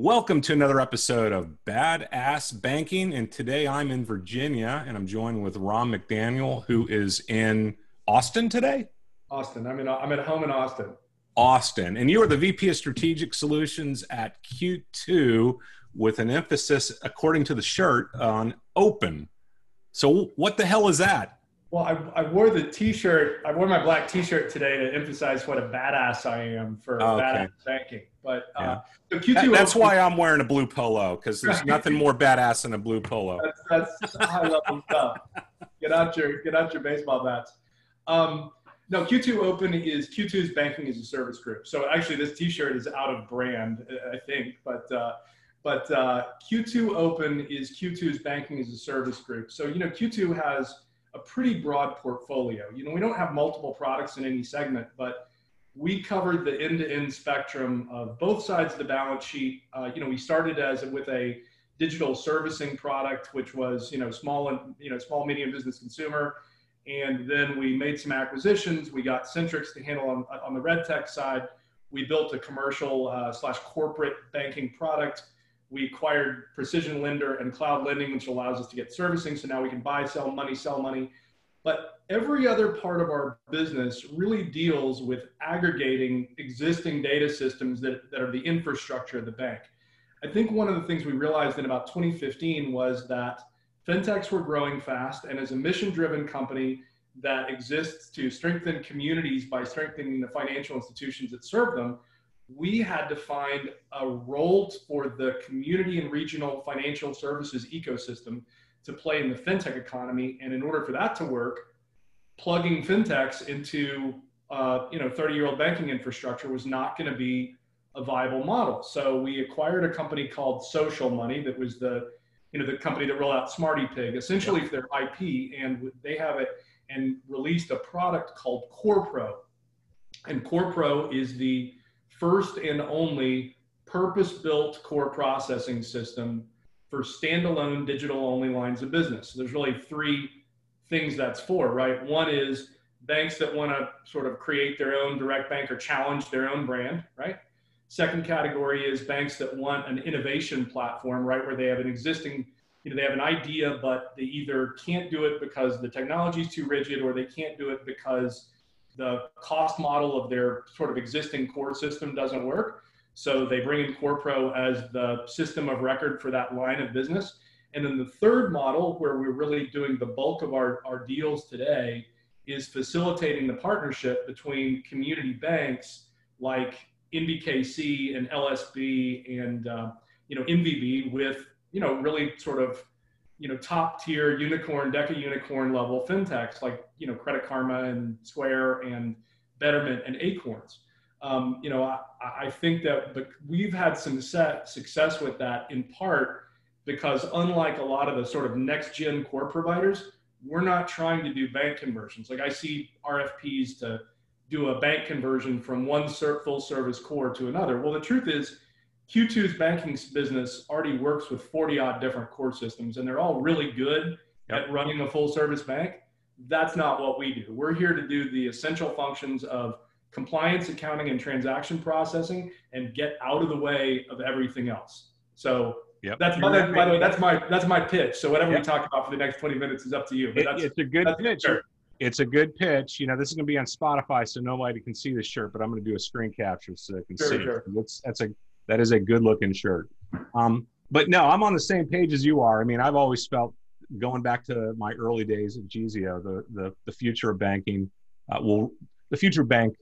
Welcome to another episode of Badass Banking. And today I'm in Virginia and I'm joined with Ron McDaniel, who is in Austin today. Austin. I'm, in, I'm at home in Austin. Austin. And you are the VP of Strategic Solutions at Q2 with an emphasis, according to the shirt, on open. So, what the hell is that? Well, I, I wore the T-shirt. I wore my black T-shirt today to emphasize what a badass I am for okay. badass banking. But uh, so Q2 that, that's why I'm wearing a blue polo because there's nothing more badass than a blue polo. That's, that's high level stuff. Get out your get out your baseball bats. Um, no, Q2 Open is Q2's banking as a service group. So actually, this T-shirt is out of brand, I think, but. Uh, but uh, Q2 Open is Q2's banking as a service group. So, you know, Q2 has a pretty broad portfolio. You know, we don't have multiple products in any segment, but we covered the end-to-end spectrum of both sides of the balance sheet. Uh, you know, we started as with a digital servicing product, which was you know small and you know small medium business consumer, and then we made some acquisitions. We got Centrix to handle on on the regtech side. We built a commercial uh, slash corporate banking product we acquired Precision Lender and Cloud Lending, which allows us to get servicing. So now we can buy, sell money, sell money. But every other part of our business really deals with aggregating existing data systems that, that are the infrastructure of the bank. I think one of the things we realized in about 2015 was that fintechs were growing fast, and as a mission driven company that exists to strengthen communities by strengthening the financial institutions that serve them, we had to find a role for the community and regional financial services ecosystem to play in the fintech economy. And in order for that to work, plugging fintechs into uh, you know 30 year old banking infrastructure was not going to be a viable model. So we acquired a company called Social Money that was the you know the company that rolled out Smarty Pig, essentially for their IP, and they have it and released a product called CorePro. And CorePro is the first and only purpose built core processing system for standalone digital only lines of business. So there's really three things that's for, right? One is banks that want to sort of create their own direct bank or challenge their own brand, right? Second category is banks that want an innovation platform, right? Where they have an existing, you know, they have an idea, but they either can't do it because the technology is too rigid or they can't do it because the cost model of their sort of existing core system doesn't work. So they bring in CorePro as the system of record for that line of business. And then the third model, where we're really doing the bulk of our, our deals today, is facilitating the partnership between community banks like NBKC and LSB and uh, you know MVB with you know really sort of you know top tier unicorn deca unicorn level fintechs like you know credit karma and square and betterment and acorns um, you know I, I think that we've had some set success with that in part because unlike a lot of the sort of next gen core providers we're not trying to do bank conversions like i see rfps to do a bank conversion from one full service core to another well the truth is Q2's banking business already works with 40 odd different core systems, and they're all really good yep. at running a full service bank. That's not what we do. We're here to do the essential functions of compliance, accounting, and transaction processing and get out of the way of everything else. So Yep. That's by, by, the way, that's my that's my pitch. So whatever yep. we talk about for the next 20 minutes is up to you. But it, it's a good pitch. Sure. It's a good pitch. You know, this is going to be on Spotify, so nobody can see the shirt, but I'm going to do a screen capture so they can sure, see. Sure. It. That's that's a that is a good looking shirt. Um, but no, I'm on the same page as you are. I mean, I've always felt going back to my early days at Geezeo, the, the, the future of banking uh, will, the future bank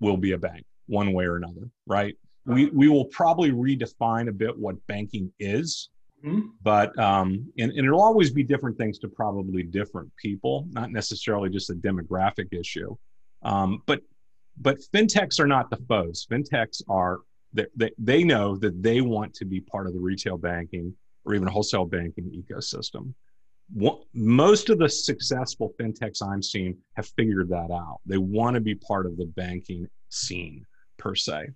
will be a bank one way or another, right? We, we will probably redefine a bit what banking is, mm-hmm. but, um, and, and it'll always be different things to probably different people, not necessarily just a demographic issue. Um, but, but fintechs are not the foes. Fintechs are they, they, know that they want to be part of the retail banking or even wholesale banking ecosystem. Most of the successful fintechs I'm seeing have figured that out. They want to be part of the banking scene per se,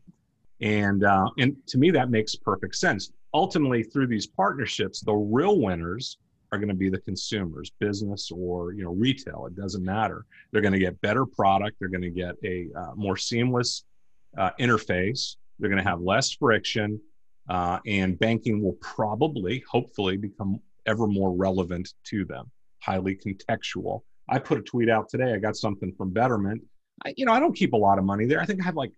and uh, and to me that makes perfect sense. Ultimately, through these partnerships, the real winners are going to be the consumers, business or you know retail. It doesn't matter. They're going to get better product. They're going to get a uh, more seamless uh, interface they're going to have less friction. uh, and banking will probably, hopefully, become ever more relevant to them, highly contextual. I put a tweet out today. I got something from Betterment. I, you know, I don't keep a lot of money there. I think I had like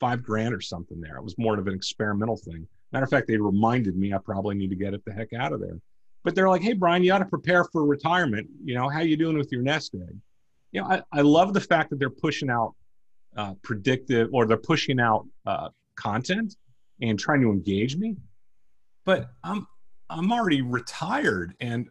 five grand or something there. It was more of an experimental thing. Matter of fact, they reminded me I probably need to get it the heck out of there. But they're like, "Hey, Brian, you got to prepare for retirement. You know, how you doing with your nest egg?" You know, I, I love the fact that they're pushing out uh, predictive or they're pushing out uh, content and trying to engage me. But I'm I'm already retired, and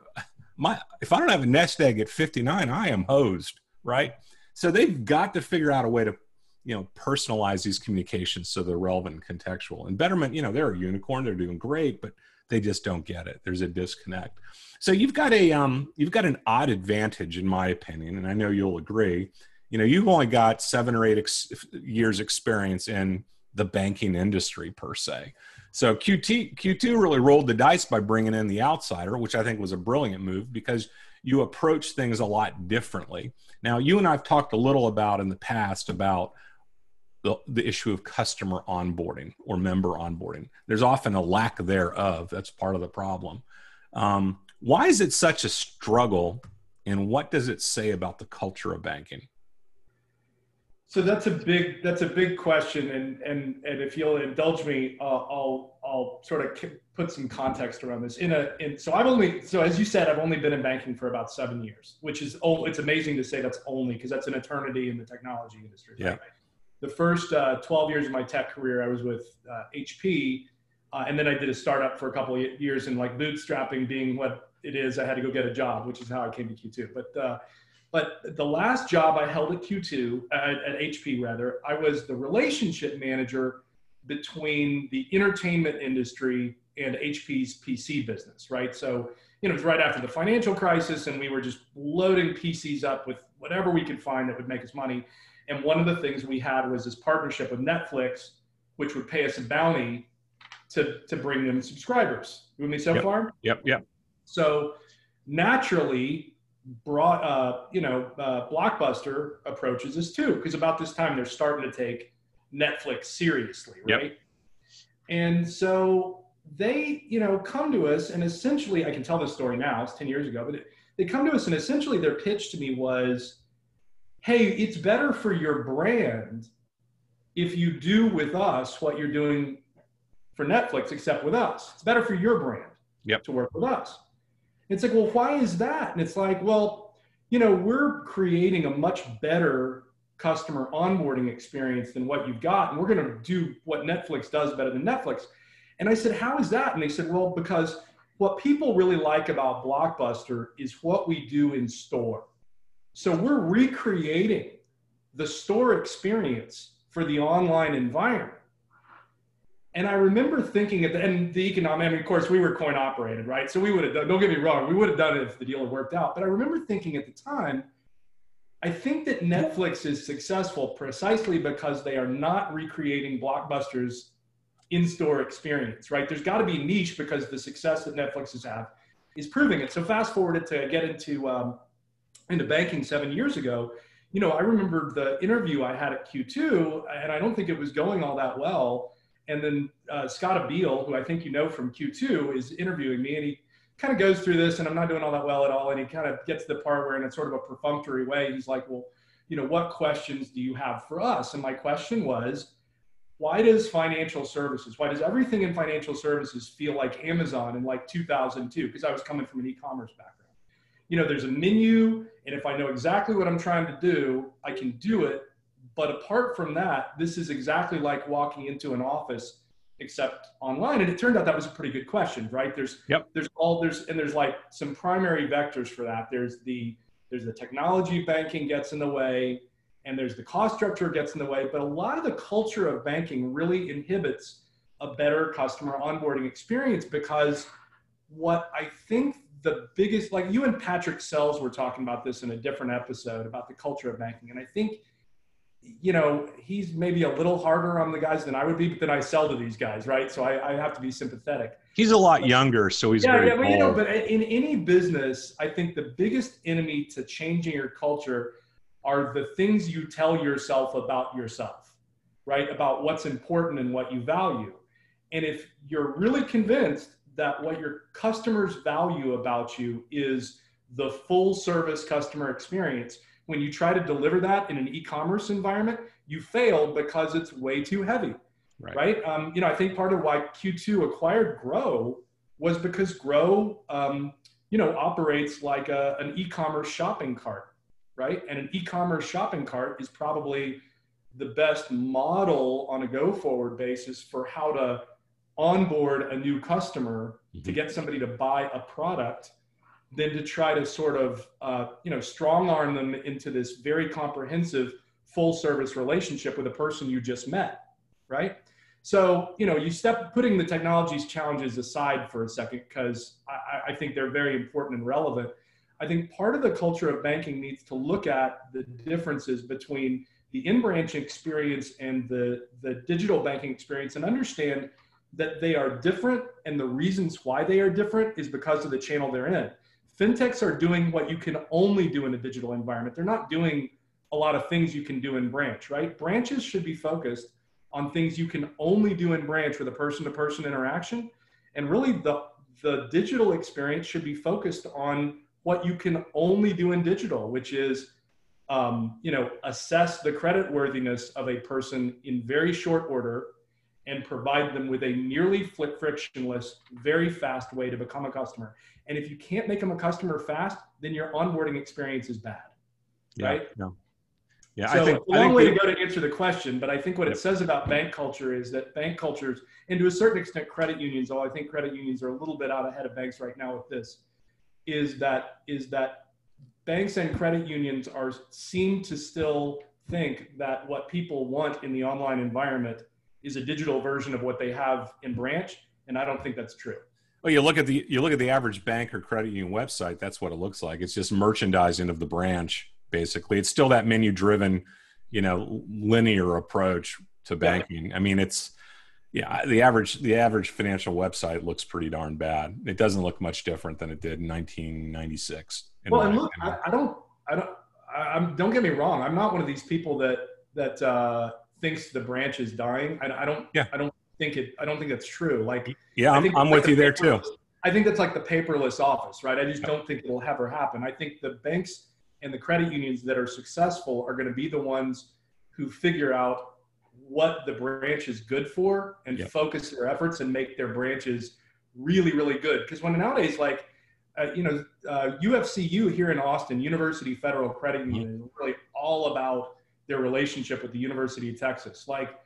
my if I don't have a nest egg at 59, I am hosed, right? So they've got to figure out a way to you know personalize these communications so they're relevant and contextual. And betterment you know they're a unicorn they're doing great but they just don't get it. There's a disconnect. So you've got a um you've got an odd advantage in my opinion and i know you'll agree. You know you've only got seven or eight ex- years experience in the banking industry per se so qt q2 really rolled the dice by bringing in the outsider which i think was a brilliant move because you approach things a lot differently now you and i've talked a little about in the past about the, the issue of customer onboarding or member onboarding. There's often a lack thereof. That's part of the problem. Um, why is it such a struggle, and what does it say about the culture of banking? So that's a big that's a big question, and and and if you'll indulge me, uh, I'll I'll sort of put some context around this. In a in so I've only so as you said, I've only been in banking for about seven years, which is oh, it's amazing to say that's only because that's an eternity in the technology industry. Yeah. Right? the first uh, 12 years of my tech career, I was with uh, HP, uh, and then I did a startup for a couple of years. And like bootstrapping being what it is, I had to go get a job, which is how I came to Q2. But uh, but the last job I held at Q2 uh, at, at HP rather, I was the relationship manager between the entertainment industry and HP's PC business, right? So you know, it was right after the financial crisis, and we were just loading PCs up with whatever we could find that would make us money. And one of the things we had was this partnership with Netflix, which would pay us a bounty to, to bring them subscribers. You with me so yep. far? Yep, yep. So naturally, brought uh, you know, uh, Blockbuster approaches this too, because about this time they're starting to take Netflix seriously, right? Yep. And so they, you know, come to us and essentially, I can tell this story now, it's 10 years ago, but they come to us and essentially their pitch to me was, hey, it's better for your brand if you do with us what you're doing for Netflix, except with us. It's better for your brand yep. to work with us. It's like, well, why is that? And it's like, well, you know, we're creating a much better customer onboarding experience than what you've got. And we're going to do what Netflix does better than Netflix. And I said, how is that? And they said, well, because what people really like about Blockbuster is what we do in store. So we're recreating the store experience for the online environment. And I remember thinking at the end, the economic, I mean, of course, we were coin operated, right? So we would have done, don't get me wrong, we would have done it if the deal had worked out. But I remember thinking at the time, I think that Netflix is successful precisely because they are not recreating Blockbuster's in store experience, right? There's got to be niche because the success that Netflix has had is proving it. So fast forward to get into um, into banking seven years ago, you know, I remember the interview I had at Q2, and I don't think it was going all that well. And then uh, Scott Abeal, who I think you know from Q2, is interviewing me, and he kind of goes through this, and I'm not doing all that well at all. And he kind of gets to the part where, in a sort of a perfunctory way, he's like, "Well, you know, what questions do you have for us?" And my question was, why does financial services, why does everything in financial services feel like Amazon in like 2002? Because I was coming from an e-commerce background you know, there's a menu, and if I know exactly what I'm trying to do, I can do it. But apart from that, this is exactly like walking into an office except online. And it turned out that was a pretty good question, right? There's yep. there's all there's and there's like some primary vectors for that. There's the there's the technology banking gets in the way, and there's the cost structure gets in the way. But a lot of the culture of banking really inhibits a better customer onboarding experience because what I think the biggest, like you and Patrick Sells were talking about this in a different episode about the culture of banking. And I think, you know, he's maybe a little harder on the guys than I would be, but then I sell to these guys, right? So I, I have to be sympathetic. He's a lot but, younger, so he's yeah, very yeah. But you know, but in any business, I think the biggest enemy to changing your culture are the things you tell yourself about yourself, right? About what's important and what you value. And if you're really convinced that what your customers value about you is the full service customer experience, when you try to deliver that in an e-commerce environment, you fail because it's way too heavy, right? right? Um, you know, I think part of why Q2 acquired Gro was because Gro, um, you know, operates like a, an e-commerce shopping cart, right? And an e-commerce shopping cart is probably the best model on a go-forward basis for how to onboard a new customer mm-hmm. to get somebody to buy a product than to try to sort of uh, you know strong arm them into this very comprehensive full service relationship with a person you just met right? So you know you step putting the technology's challenges aside for a second because I, I think they're very important and relevant. I think part of the culture of banking needs to look at the differences between the in-branch experience and the, the digital banking experience and understand that they are different and the reasons why they are different is because of the channel they're in fintechs are doing what you can only do in a digital environment. They're not doing a lot of things you can do in branch, right? Branches should be focused on things you can only do in branch with a person to person interaction. And really, the, the digital experience should be focused on what you can only do in digital, which is um, you know, assess the credit worthiness of a person in very short order and provide them with a nearly frictionless, very fast way to become a customer. And if you can't make them a customer fast, then your onboarding experience is bad. Yeah, right? No. Yeah, so I think a long think way the, to go to answer the question, but I think what it says about bank culture is that bank cultures, and to a certain extent, credit unions, although I think credit unions are a little bit out ahead of banks right now with this, is that is that banks and credit unions are seem to still think that what people want in the online environment is a digital version of what they have in branch, and I don't think that's true. Well, you look at the you look at the average bank or credit union website. That's what it looks like. It's just merchandising of the branch, basically. It's still that menu driven, you know, linear approach to banking. Yeah. I mean, it's yeah, the average the average financial website looks pretty darn bad. It doesn't look much different than it did in 1996. well, and look, I, I, don't, I don't, I, am don't get me wrong. I'm not one of these people that that uh, thinks the branch is dying. I, I don't. Yeah. I don't think it. I don't think that's true. Like. Yeah, I'm, I'm with you there too. I think that's like the paperless office, right? I just don't think it'll ever happen. I think the banks and the credit unions that are successful are going to be the ones who figure out what the branch is good for and yep. focus their efforts and make their branches really, really good. Because when nowadays, like, uh, you know, uh, UFCU here in Austin, University Federal Credit mm-hmm. Union, mm-hmm. is really all about their relationship with the University of Texas. Like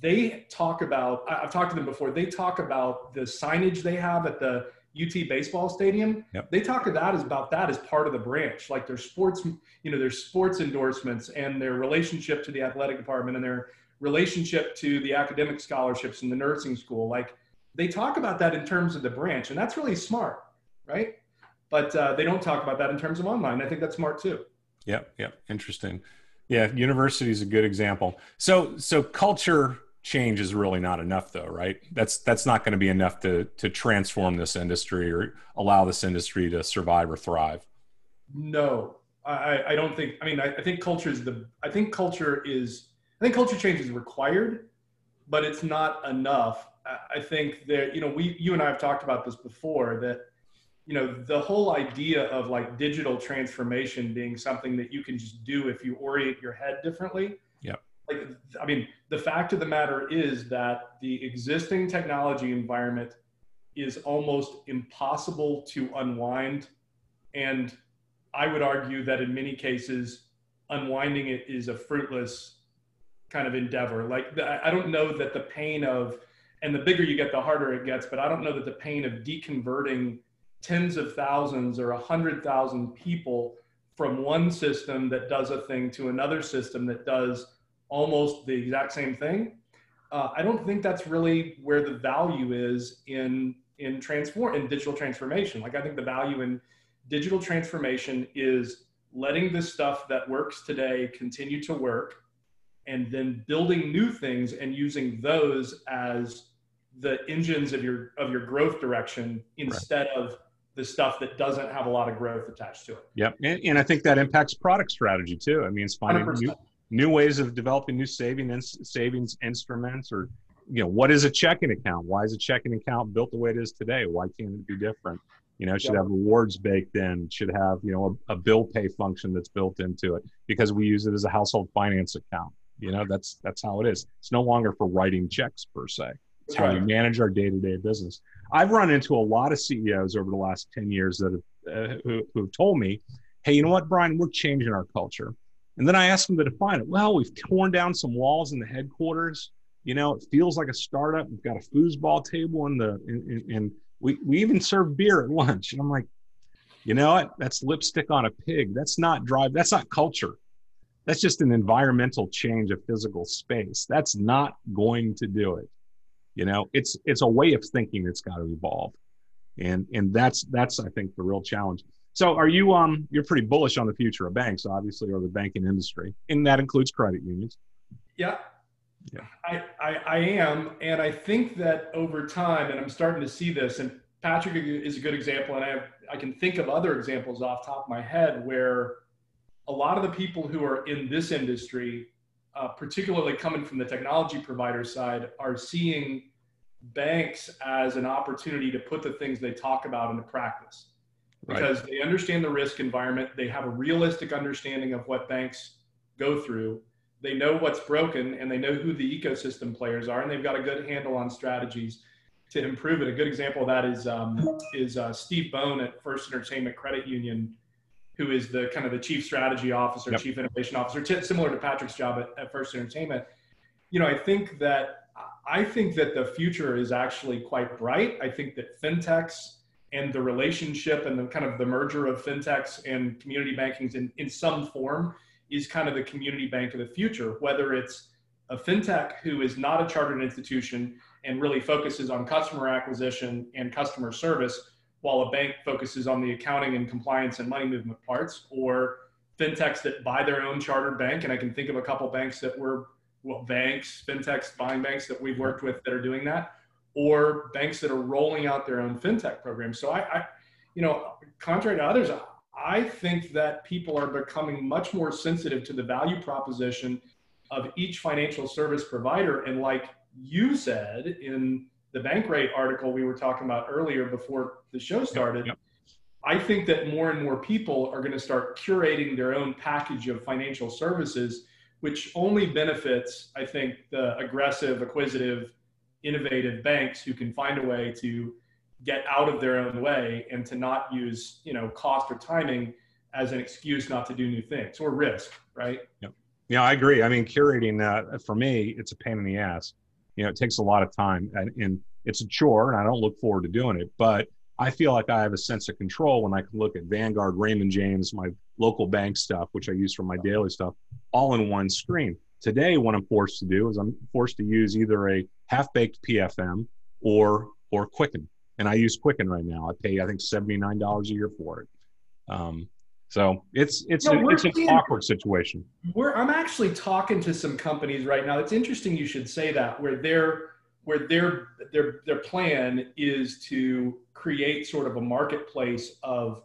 they talk about, I've talked to them before, they talk about the signage they have at the UT baseball stadium. Yep. They talk about as about that as part of the branch, like their sports, you know, their sports endorsements and their relationship to the athletic department and their relationship to the academic scholarships in the nursing school. Like they talk about that in terms of the branch, and that's really smart, right? But uh, they don't talk about that in terms of online. I think that's smart too. Yep. Yep. Interesting. Yeah, university is a good example. So so culture change is really not enough though, right? That's that's not going to be enough to to transform this industry or allow this industry to survive or thrive. No. I, I don't think I mean I, I think culture is the I think culture is I think culture change is required, but it's not enough. I, I think that you know we you and I have talked about this before that you know the whole idea of like digital transformation being something that you can just do if you orient your head differently. Yeah like i mean the fact of the matter is that the existing technology environment is almost impossible to unwind. And i would argue that in many cases unwinding it is a fruitless kind of endeavor. Like i don't know that the pain of and the bigger you get the harder it gets but i don't know that the pain of deconverting tens of thousands or a hundred thousand people from one system that does a thing to another system that does almost the exact same thing. Uh, I don't think that's really where the value is in in transform in digital transformation. Like I think the value in digital transformation is letting the stuff that works today continue to work and then building new things and using those as the engines of your of your growth direction instead right. of the stuff that doesn't have a lot of growth attached to it. Yep. And, and I think that impacts product strategy too. I mean, it's finding new, new ways of developing new saving savings instruments or you know, what is a checking account? Why is a checking account built the way it is today? Why can't it be different? You know, it should have rewards baked in, should have, you know, a, a, bill pay function that's built into it because we use it as a household finance account. You know, that's that's how it is. It's no longer for writing checks per se. It's how we manage our day-to-day business. I've run into a lot of CEOs over the last 10 years that have, uh, who, who've told me, hey, you know what, Brian, we're changing our culture. And then I asked them to define it. Well, we've torn down some walls in the headquarters. You know, it feels like a startup. We've got a foosball table in the, in, in, in we, we even serve beer at lunch. And I'm like, you know what? That's lipstick on a pig. That's not drive. That's not culture. That's just an environmental change of physical space. That's not going to do it. You know, it's it's a way of thinking that's got to evolve. And and that's that's I think the real challenge. So are you um you're pretty bullish on the future of banks, obviously, or the banking industry. And that includes credit unions. Yeah, yeah. I, I, I am. And I think that over time, and I'm starting to see this, and Patrick is a good example, and I, have, I can think of other examples off top of my head where a lot of the people who are in this industry, uh, particularly coming from the technology provider side, are seeing banks as an opportunity to put the things they talk about into practice because right. they understand the risk environment. They have a realistic understanding of what banks go through they know what's broken and they know who the ecosystem players are and they've got a good handle on strategies to improve it a good example of that is um, is uh, steve bone at first entertainment credit union who is the kind of the chief strategy officer yep. chief innovation officer t- similar to patrick's job at, at first entertainment you know i think that i think that the future is actually quite bright i think that fintechs and the relationship and the kind of the merger of fintechs and community bankings in, in some form is kind of the community bank of the future, whether it's a fintech who is not a chartered institution and really focuses on customer acquisition and customer service, while a bank focuses on the accounting and compliance and money movement parts, or fintechs that buy their own chartered bank. And I can think of a couple banks that were, well, banks, fintechs buying banks that we've worked with that are doing that, or banks that are rolling out their own fintech programs. So I, I you know, contrary to others, I think that people are becoming much more sensitive to the value proposition of each financial service provider. And like you said in the Bankrate article we were talking about earlier before the show started, yep. I think that more and more people are going to start curating their own package of financial services, which only benefits, I think, the aggressive, acquisitive, innovative banks who can find a way to get out of their own way and to not use you know cost or timing as an excuse not to do new things or risk right yep. yeah i agree i mean curating uh, for me it's a pain in the ass you know it takes a lot of time and, and it's a chore and i don't look forward to doing it but i feel like i have a sense of control when i can look at vanguard raymond james my local bank stuff which i use for my daily stuff all in one screen today what i'm forced to do is i'm forced to use either a half-baked pfm or or quicken and I use Quicken right now. I pay I think seventy nine dollars a year for it. Um, so it's it's no, a, it's an seeing, awkward situation. We're I'm actually talking to some companies right now. It's interesting you should say that where their where their their their plan is to create sort of a marketplace of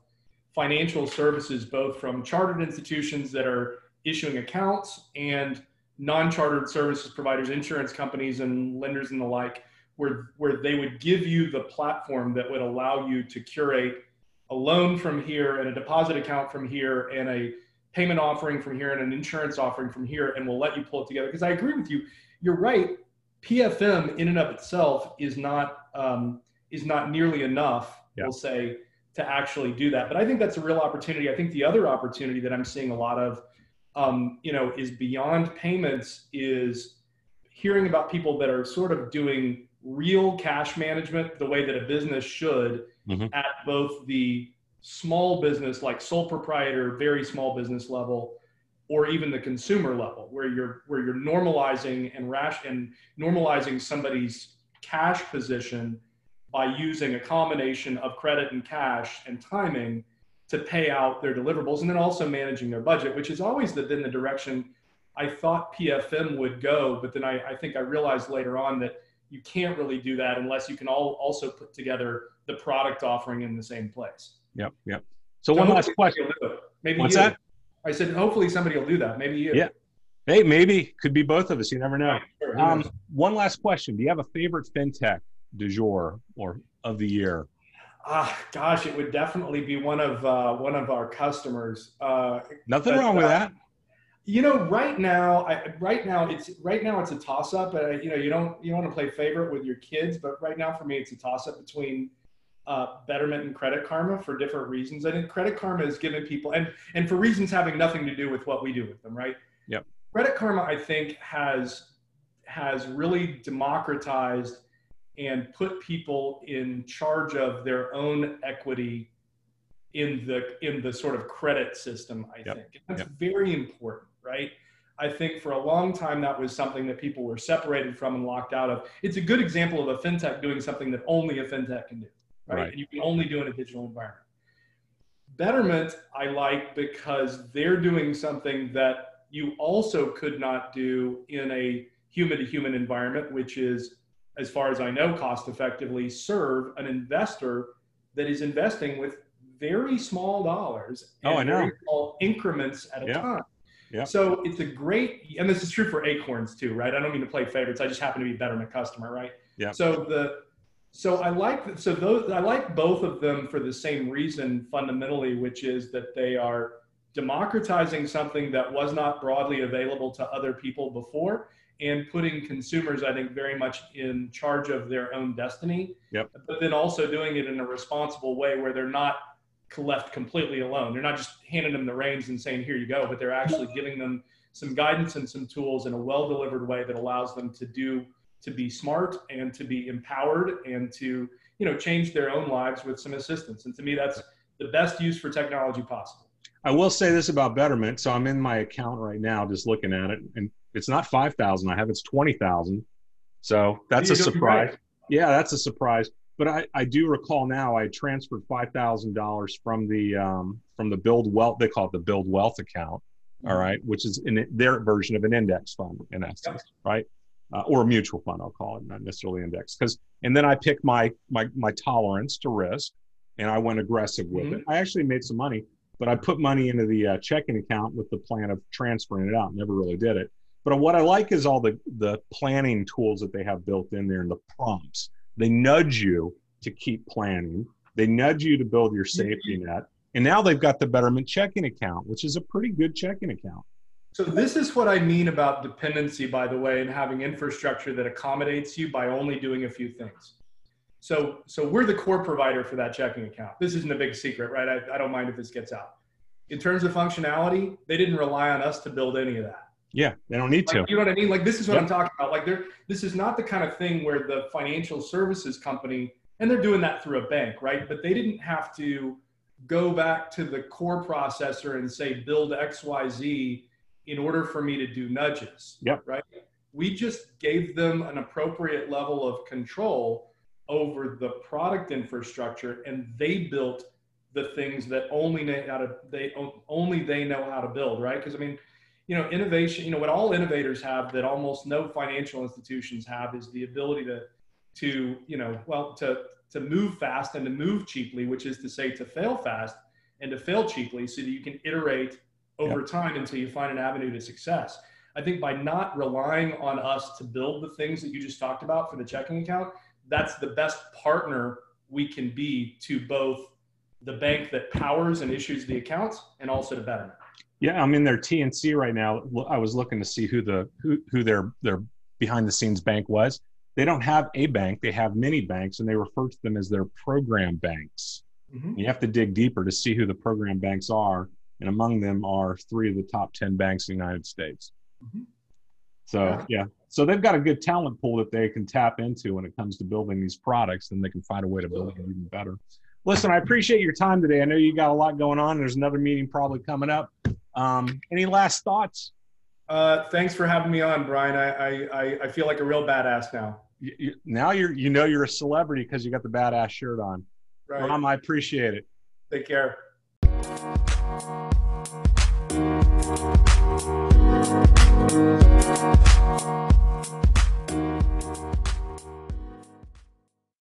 financial services, both from chartered institutions that are issuing accounts and non-chartered services providers, insurance companies, and lenders and the like where where they would give you the platform that would allow you to curate a loan from here and a deposit account from here and a payment offering from here and an insurance offering from here and we'll let you pull it together. Because i agree with you. You're right. Pfm in and of itself is not um, is not nearly enough yeah. we'll say to actually do that. But i think that's a real opportunity. I think the other opportunity that i'm seeing a lot of um, you know is beyond payments is hearing about people that are sort of doing real cash management the way that a business should mm-hmm. at both the small business like sole proprietor very small business level or even the consumer level where you're where you're normalizing and rash and normalizing somebody's cash position by using a combination of credit and cash and timing to pay out their deliverables and then also managing their budget which has always been the direction i thought pfm would go but then I, I think i realized later on that you can't really do that unless you can all also put together the product offering in the same place. Yep. Yep. So, so one last question. Maybe What's you. that? I said, hopefully somebody will do that. Maybe you. Yeah. Hey, maybe could be both of us. You never know. Um, one last question: Do you have a favorite fintech du jour or of the year? Ah, gosh, it would definitely be one of uh, one of our customers. Uh, Nothing but, wrong with uh, that. You know, right now, I, right now it's right now it's a toss up. Uh, you know, you don't you want to play favorite with your kids, but right now for me it's a toss up between uh, Betterment and Credit Karma for different reasons. I think Credit Karma is giving people and and for reasons having nothing to do with what we do with them, right? Yeah. Credit Karma, I think, has has really democratized and put people in charge of their own equity in the in the sort of credit system. I yep. think and that's yep. very important, right? I think for a long time that was something that people were separated from and locked out of. It's a good example of a fintech doing something that only a fintech can do, right? right. And you can only do in a digital environment. Betterment, I like because they're doing something that you also could not do in a human to human environment, which is, as far as I know, cost effectively serve an investor that is investing with very small dollars oh, and oh, I know. very small increments at a yeah. time. Yeah. So it's a great, and this is true for Acorns too, right? I don't mean to play favorites. I just happen to be better than Betterment customer, right? Yeah. So the, so I like, so those, I like both of them for the same reason fundamentally, which is that they are democratizing something that was not broadly available to other people before and putting consumers, I think, very much in charge of their own destiny. Yep. But then also doing it in a responsible way where they're not left completely alone. They're not just handing them the reins and saying, here you go, but they're actually giving them some guidance and some tools in a well delivered way that allows them to do, to be smart and to be empowered and to, you know, change their own lives with some assistance. And to me, that's the best use for technology possible. I will say this about Betterment. So I'm in my account right now, just looking at it, and it's not five thousand. I have it's twenty thousand. So that's a surprise. Right. Yeah, that's a surprise. But I, I do recall now I transferred five thousand dollars from the um, from the Build Wealth. They call it the Build Wealth account. All mm-hmm. which is in their version of an index fund in essence, right? Uh, or a mutual fund, I'll call it, not necessarily index. Because and then I pick my my my tolerance to risk, and I went aggressive with mm-hmm. it. I actually made some money but I put money into the uh, checking account with the plan of transferring it out. Never really did it. But what I like is all the the planning tools that they have built in there and the prompts. They nudge you to keep planning. They nudge you to build your mm-hmm. safety net. And now they've got the Betterment checking account, which is a pretty good checking account. So this is what I mean about dependency, by the way, and having infrastructure that accommodates you by only doing a few things. So, so we're the core provider for that checking account. This isn't a big secret, right? I, I don't mind if this gets out. In terms of functionality, they didn't rely on us to build any of that. Yeah, they don't need like, to. You know what I mean? Like this is what yep. I'm talking about. Like there, this is not the kind of thing where the financial services company, and they're doing that through a bank, right? But they didn't have to go back to the core processor and say build X, Y, Z in order for me to do nudges. Yep. Right. We just gave them an appropriate level of control over the product infrastructure and they built the things that only know how to they only they know how to build right because i mean you know innovation you know what all innovators have that almost no financial institutions have is the ability to to you know well to to move fast and to move cheaply which is to say to fail fast and to fail cheaply so that you can iterate over yep. time until you find an avenue to success i think by not relying on us to build the things that you just talked about for the checking account that's the best partner we can be to both the bank that powers and issues the accounts and also to Betterment. Yeah, I'm in their TNC right now. I was looking to see who the who, who their their behind the scenes bank was. They don't have a bank; they have many banks, and they refer to them as their program banks. Mm-hmm. You have to dig deeper to see who the program banks are, and among them are three of the top ten banks in the United States. Mm-hmm. So yeah. yeah. So they've got a good talent pool that they can tap into when it comes to building these products, and they can find a way to build them even better. Listen, I appreciate your time today. I know you got a lot going on. There's another meeting probably coming up. Um, any last thoughts? Uh, thanks for having me on, Brian. I, I, I feel like a real badass now. You, you, now you're you know you're a celebrity because you got the badass shirt on. Right. Ron, I appreciate it. Take care.